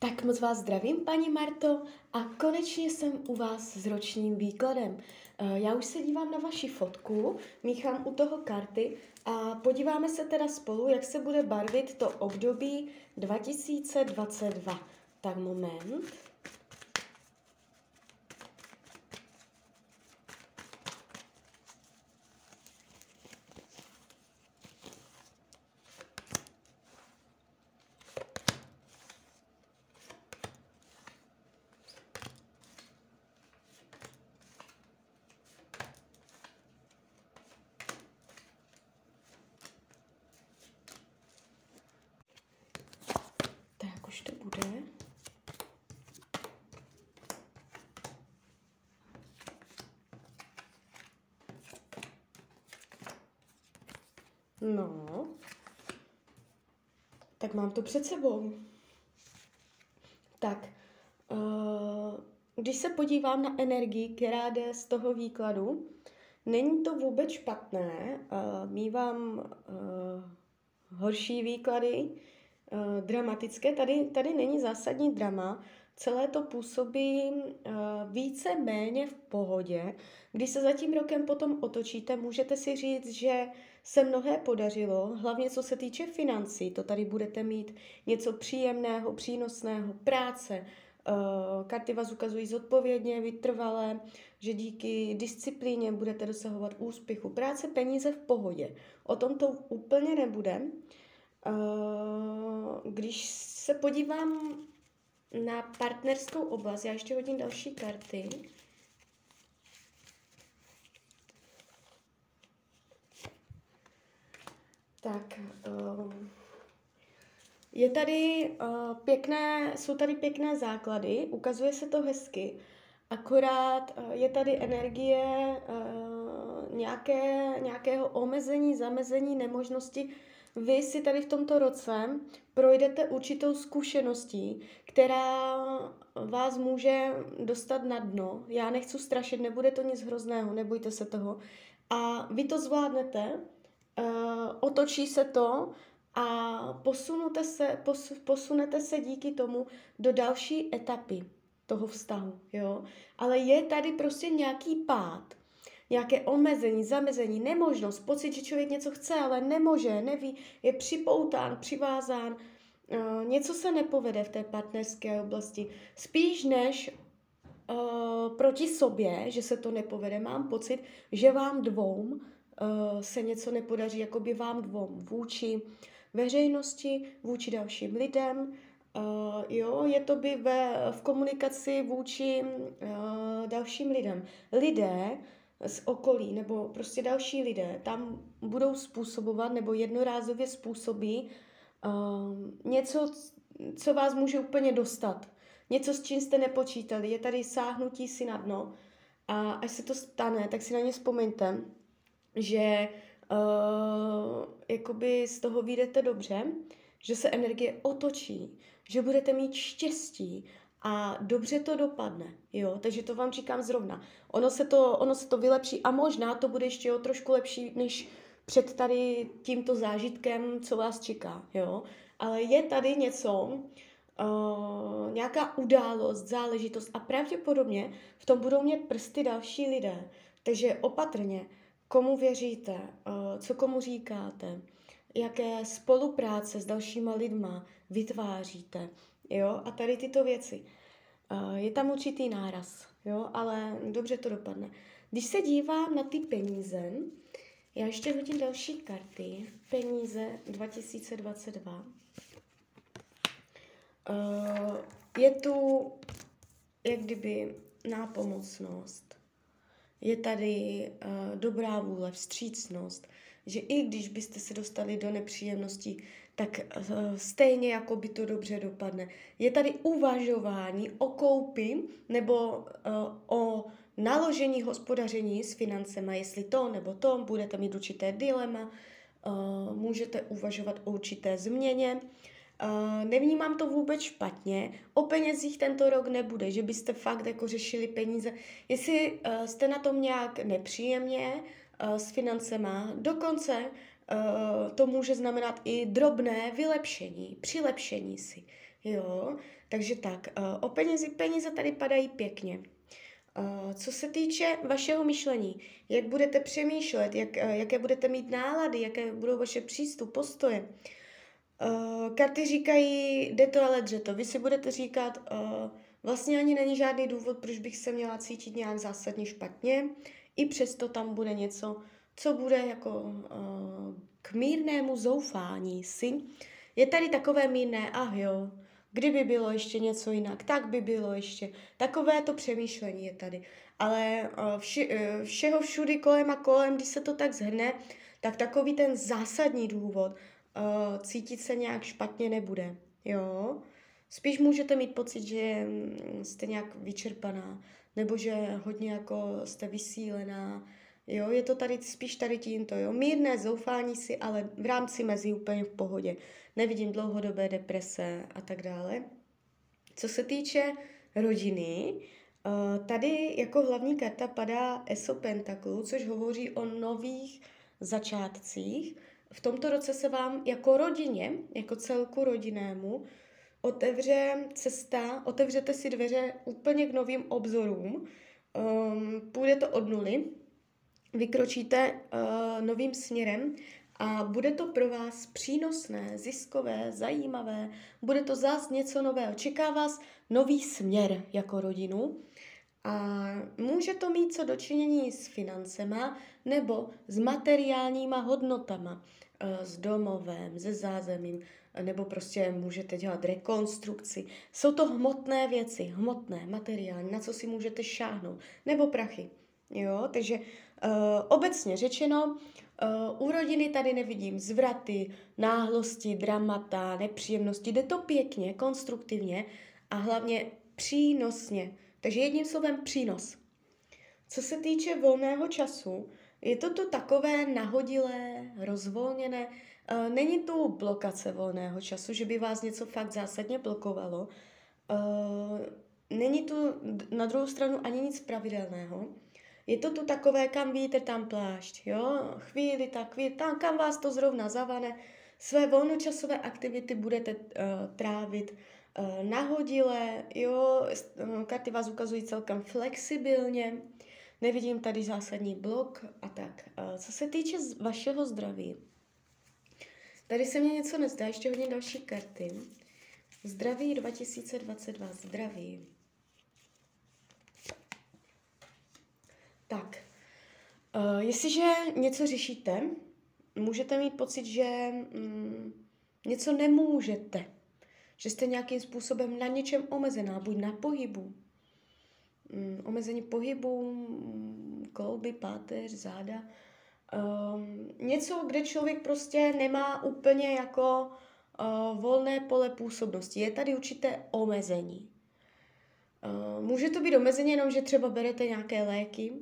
Tak moc vás zdravím, paní Marto, a konečně jsem u vás s ročním výkladem. Eh, já už se dívám na vaši fotku, míchám u toho karty a podíváme se teda spolu, jak se bude barvit to období 2022. Tak moment. Tak už to bude. No, tak mám to před sebou. Tak, uh, když se podívám na energii, která jde z toho výkladu, není to vůbec špatné. Uh, mívám uh, horší výklady, uh, dramatické. Tady, tady není zásadní drama. Celé to působí uh, více méně v pohodě. Když se za tím rokem potom otočíte, můžete si říct, že se mnohé podařilo, hlavně co se týče financí. To tady budete mít něco příjemného, přínosného, práce. Uh, karty vás ukazují zodpovědně, vytrvalé, že díky disciplíně budete dosahovat úspěchu. Práce, peníze v pohodě. O tom to úplně nebude. Uh, když se podívám na partnerskou oblast, já ještě hodím další karty. Tak, uh, je tady uh, pěkné, jsou tady pěkné základy, ukazuje se to hezky, akorát uh, je tady energie uh, nějaké, nějakého omezení, zamezení, nemožnosti. Vy si tady v tomto roce projdete určitou zkušeností, která vás může dostat na dno. Já nechci strašit, nebude to nic hrozného, nebojte se toho. A vy to zvládnete, uh, otočí se to a posunete se, pos, posunete se díky tomu do další etapy toho vztahu, jo. Ale je tady prostě nějaký pád, nějaké omezení, zamezení, nemožnost, pocit, že člověk něco chce, ale nemůže, neví, je připoután, přivázán, uh, něco se nepovede v té partnerské oblasti. Spíš než uh, proti sobě, že se to nepovede, mám pocit, že vám dvou se něco nepodaří jakoby vám dvou vůči veřejnosti, vůči dalším lidem, Uh, jo, je to by ve, v komunikaci vůči uh, dalším lidem. Lidé z okolí nebo prostě další lidé tam budou způsobovat nebo jednorázově způsobí uh, něco, co vás může úplně dostat. Něco, s čím jste nepočítali. Je tady sáhnutí si na dno a až se to stane, tak si na ně vzpomeňte že uh, jakoby z toho vyjdete dobře, že se energie otočí, že budete mít štěstí a dobře to dopadne, jo, takže to vám říkám zrovna. Ono se to, ono se to vylepší a možná to bude ještě o trošku lepší, než před tady tímto zážitkem, co vás čeká, jo. Ale je tady něco, uh, nějaká událost, záležitost a pravděpodobně v tom budou mít prsty další lidé. Takže opatrně, komu věříte, eh, co komu říkáte, jaké spolupráce s dalšíma lidma vytváříte, jo, a tady tyto věci. Eh, je tam určitý náraz, jo, ale dobře to dopadne. Když se dívám na ty peníze, já ještě hodím další karty. Peníze 2022. Eh, je tu jak kdyby nápomocnost, je tady uh, dobrá vůle, vstřícnost, že i když byste se dostali do nepříjemností, tak uh, stejně jako by to dobře dopadne. Je tady uvažování o koupi nebo uh, o naložení hospodaření s financema, jestli to nebo to, budete mít určité dilema, můžete uvažovat o určité změně, Uh, nevnímám to vůbec špatně. O penězích tento rok nebude, že byste fakt jako řešili peníze. Jestli uh, jste na tom nějak nepříjemně uh, s financema, dokonce uh, to může znamenat i drobné vylepšení, přilepšení si. Jo, takže tak, uh, o penězi, peníze tady padají pěkně. Co se týče vašeho myšlení, jak budete přemýšlet, jak, jaké budete mít nálady, jaké budou vaše přístup, postoje. Uh, karty říkají, jde to ale dřeto. Vy si budete říkat, uh, vlastně ani není žádný důvod, proč bych se měla cítit nějak zásadně špatně. I přesto tam bude něco, co bude jako uh, k mírnému zoufání si. Je tady takové mírné, ah jo, kdyby bylo ještě něco jinak, tak by bylo ještě. Takové to přemýšlení je tady. Ale vši, všeho všudy kolem a kolem, když se to tak zhrne, tak takový ten zásadní důvod uh, cítit se nějak špatně nebude. Jo? Spíš můžete mít pocit, že mm, jste nějak vyčerpaná, nebo že hodně jako jste vysílená, Jo, je to tady spíš tady tímto, jo. Mírné zoufání si, ale v rámci mezi úplně v pohodě. Nevidím dlouhodobé deprese a tak dále. Co se týče rodiny, eh, tady jako hlavní karta padá Eso Pentacle, což hovoří o nových začátcích. V tomto roce se vám jako rodině, jako celku rodinnému, otevře cesta, otevřete si dveře úplně k novým obzorům. Um, půjde to od nuly, vykročíte uh, novým směrem a bude to pro vás přínosné, ziskové, zajímavé, bude to zás něco nového. Čeká vás nový směr jako rodinu a může to mít co dočinění s financema nebo s materiálníma hodnotama, uh, s domovem, se zázemím, nebo prostě můžete dělat rekonstrukci. Jsou to hmotné věci, hmotné, materiální, na co si můžete šáhnout, nebo prachy. Jo, takže uh, obecně řečeno, uh, u rodiny tady nevidím zvraty, náhlosti, dramata, nepříjemnosti. Jde to pěkně, konstruktivně a hlavně přínosně. Takže jedním slovem přínos. Co se týče volného času, je to tu takové nahodilé, rozvolněné. Uh, není tu blokace volného času, že by vás něco fakt zásadně blokovalo. Uh, není tu na druhou stranu ani nic pravidelného. Je to tu takové, kam vítr, tam plášť, jo? Chvíli tak, chvíli, tam, kam vás to zrovna zavane. Své volnočasové aktivity budete uh, trávit nahodile, jo? Uh, karty vás ukazují celkem flexibilně. Nevidím tady zásadní blok a tak. Co se týče vašeho zdraví, tady se mně něco nezdá, ještě hodně další karty. Zdraví 2022, zdraví. Tak, uh, jestliže něco řešíte, můžete mít pocit, že mm, něco nemůžete, že jste nějakým způsobem na něčem omezená, buď na pohybu, mm, omezení pohybu, mm, klouby, páteř, záda, um, něco, kde člověk prostě nemá úplně jako uh, volné pole působnosti. Je tady určité omezení. Uh, může to být omezení jenom, že třeba berete nějaké léky,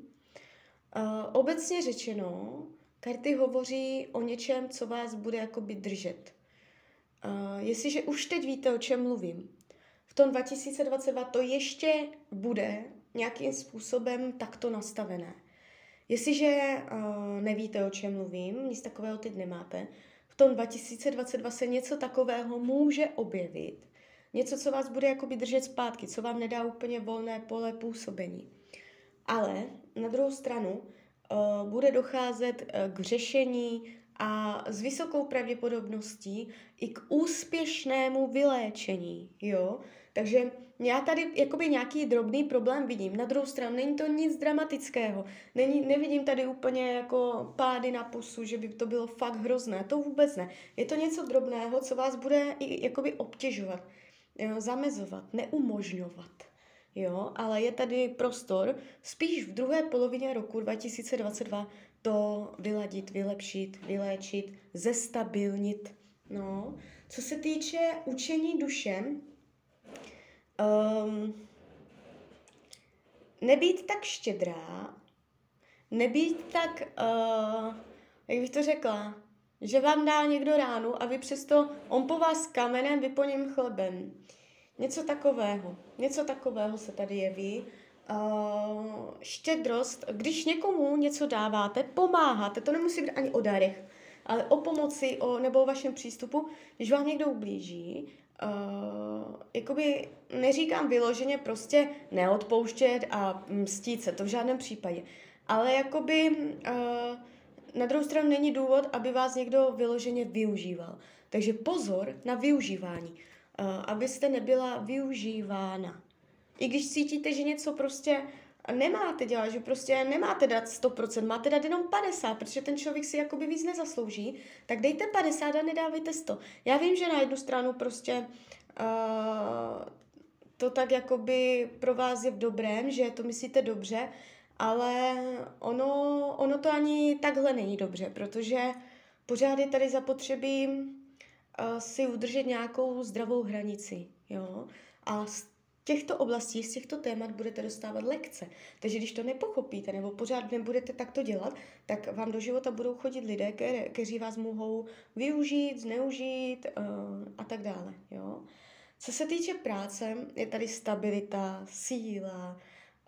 Uh, obecně řečeno, karty hovoří o něčem, co vás bude jakoby držet. Jestliže už teď víte, o čem mluvím, v tom 2022 to ještě bude nějakým způsobem takto nastavené. Jestliže uh, nevíte, o čem mluvím, nic takového teď nemáte, v tom 2022 se něco takového může objevit. Něco, co vás bude jakoby držet zpátky, co vám nedá úplně volné pole působení. Ale na druhou stranu uh, bude docházet uh, k řešení a s vysokou pravděpodobností i k úspěšnému vyléčení, jo. Takže já tady jakoby nějaký drobný problém vidím. Na druhou stranu není to nic dramatického. Není, nevidím tady úplně jako pády na pusu, že by to bylo fakt hrozné. To vůbec ne. Je to něco drobného, co vás bude i jakoby obtěžovat, jo, zamezovat, neumožňovat jo, ale je tady prostor spíš v druhé polovině roku 2022 to vyladit, vylepšit, vyléčit, zestabilnit. No. Co se týče učení duše, um, nebýt tak štědrá, nebýt tak, uh, jak bych to řekla, že vám dá někdo ránu a vy přesto, on po vás kamenem, vy po něm chlebem. Něco takového. Něco takového se tady jeví. Uh, štědrost, když někomu něco dáváte, pomáháte, to nemusí být ani o darech, ale o pomoci o, nebo o vašem přístupu, když vám někdo ublíží uh, jakoby neříkám vyloženě prostě neodpouštět a mstít se, to v žádném případě. Ale jakoby uh, na druhou stranu není důvod, aby vás někdo vyloženě využíval. Takže pozor na využívání, abyste nebyla využívána. I když cítíte, že něco prostě nemáte dělat, že prostě nemáte dát 100%, máte dát jenom 50%, protože ten člověk si jakoby víc nezaslouží, tak dejte 50 a nedávejte 100. Já vím, že na jednu stranu prostě uh, to tak jakoby pro vás je v dobrém, že to myslíte dobře, ale ono, ono to ani takhle není dobře, protože pořád je tady zapotřebí si udržet nějakou zdravou hranici, jo, a těchto oblastí, z těchto témat budete dostávat lekce. Takže když to nepochopíte nebo pořád nebudete takto dělat, tak vám do života budou chodit lidé, kteří vás mohou využít, zneužít uh, a tak dále. Jo? Co se týče práce, je tady stabilita, síla,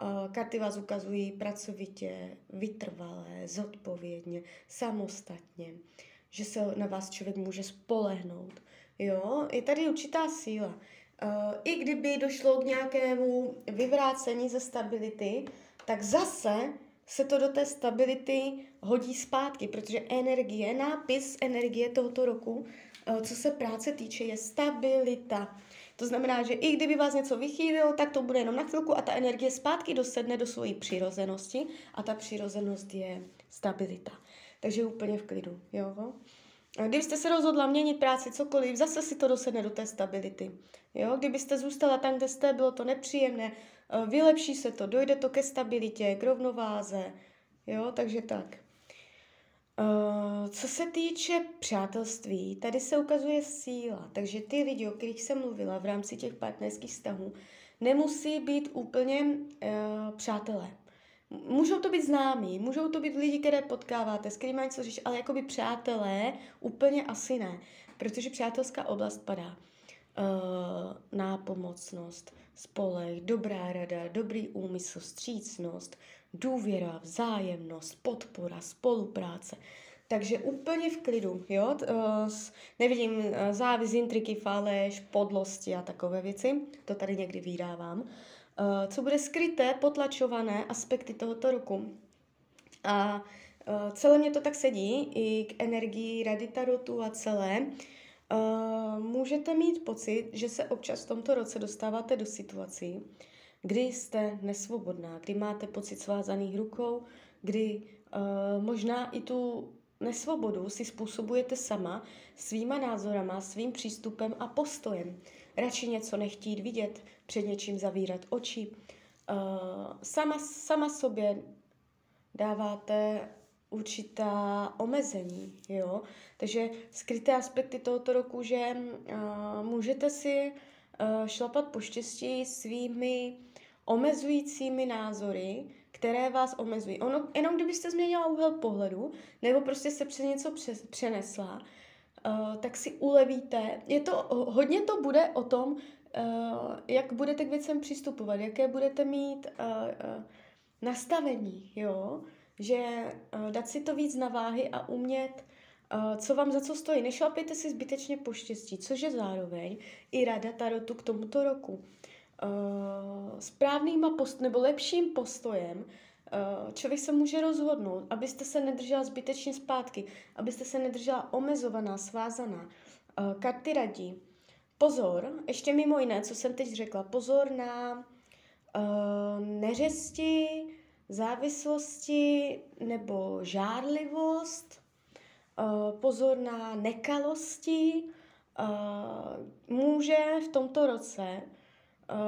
uh, karty vás ukazují pracovitě, vytrvalé, zodpovědně, samostatně, že se na vás člověk může spolehnout. Jo, je tady určitá síla. Eh, i kdyby došlo k nějakému vyvrácení ze stability, tak zase se to do té stability hodí zpátky, protože energie, nápis energie tohoto roku, eh, co se práce týče, je stabilita. To znamená, že i kdyby vás něco vychýlilo, tak to bude jenom na chvilku a ta energie zpátky dosedne do své přirozenosti a ta přirozenost je stabilita. Takže úplně v klidu. Jo? Kdybyste se rozhodla měnit práci, cokoliv, zase si to dosedne do té stability. Jo? Kdybyste zůstala tam, kde jste, bylo to nepříjemné, eh, vylepší se to, dojde to ke stabilitě, k rovnováze. Jo? Takže tak. Uh, co se týče přátelství, tady se ukazuje síla, takže ty lidi, o kterých jsem mluvila v rámci těch partnerských vztahů, nemusí být úplně uh, přátelé. Můžou to být známí, můžou to být lidi, které potkáváte, s kterými mají co říct, ale jako by přátelé úplně asi ne, protože přátelská oblast padá. Uh, nápomocnost, spolech, dobrá rada, dobrý úmysl, střícnost, důvěra, vzájemnost, podpora, spolupráce. Takže úplně v klidu, jo, uh, nevidím uh, závis, intriky, faleš, podlosti a takové věci, to tady někdy vydávám. Eh, co bude skryté, potlačované aspekty tohoto roku. A eh, celé mě to tak sedí i k energii Rady Tarotu a celé. Uh, můžete mít pocit, že se občas v tomto roce dostáváte do situací, kdy jste nesvobodná, kdy máte pocit svázaných rukou, kdy možná i tu nesvobodu si způsobujete sama svýma názorama, svým přístupem a postojem radši něco nechtít vidět, před něčím zavírat oči. Uh, sama, sama sobě dáváte určitá omezení, jo. Takže skryté aspekty tohoto roku, že uh, můžete si uh, šlapat po štěstí svými omezujícími názory, které vás omezují. Ono, jenom kdybyste změnila úhel pohledu, nebo prostě se přes něco přenesla, uh, tak si ulevíte. Je to, hodně to bude o tom, jak budete k věcem přistupovat, jaké budete mít uh, uh, nastavení, jo? že dát si to víc na váhy a umět, co vám za co stojí. Nešlapejte si zbytečně po štěstí, což je zároveň i rada Tarotu k tomuto roku. Správnýma post, nebo lepším postojem Eh, člověk se může rozhodnout, abyste se nedržela zbytečně zpátky, abyste se nedržela omezovaná, svázaná. Eh, karty radí. Pozor, ještě mimo jiné, co jsem teď řekla, pozor na uh, neřesti, závislosti nebo žárlivost, uh, pozor na nekalosti. Uh, může v tomto roce,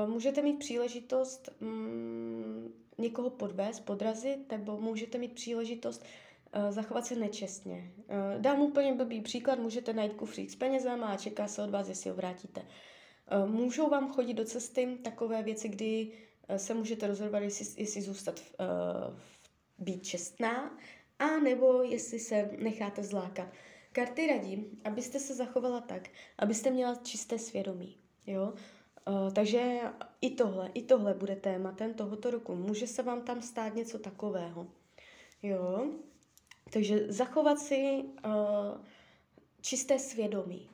uh, můžete mít příležitost um, někoho podvést, podrazit, nebo můžete mít příležitost uh, zachovat se nečestně. Uh, dám úplně blbý příklad, můžete najít kufřík s penězama a čeká se od vás, jestli ho vrátíte. Uh, můžou vám chodit do cesty takové věci, kdy se můžete rozhodovat, jestli, jestli zůstat uh, být čestná, a nebo jestli se necháte zlákat. Karty radí, abyste se zachovala tak, abyste měla čisté svědomí. Jo? Takže i tohle, i tohle bude tématem tohoto roku. Může se vám tam stát něco takového. Jo? Takže zachovat si uh, čisté svědomí.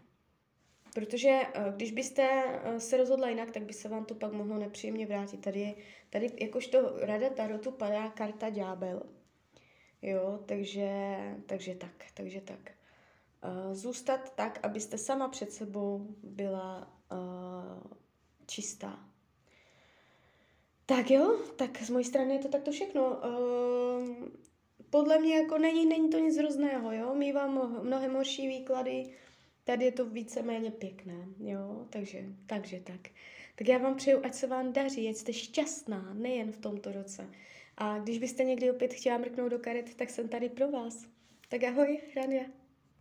Protože eh, když byste eh, se rozhodla jinak, tak by se vám to pak mohlo nepříjemně vrátit. Tady, tady jakožto rada Tarotu padá karta ďábel. Jo, takže, takže tak, takže tak. Uh, zůstat tak, abyste sama před sebou byla uh, čistá. Tak jo, tak z mojí strany je to takto všechno. Uh, podle mě jako není, není to nic hrozného, jo. Mývám mnohem horší výklady, tady je to víceméně pěkné, jo, takže, takže tak. Tak já vám přeju, ať se vám daří, ať jste šťastná, nejen v tomto roce. A když byste někdy opět chtěla mrknout do karet, tak jsem tady pro vás. Tak ahoj, Rania.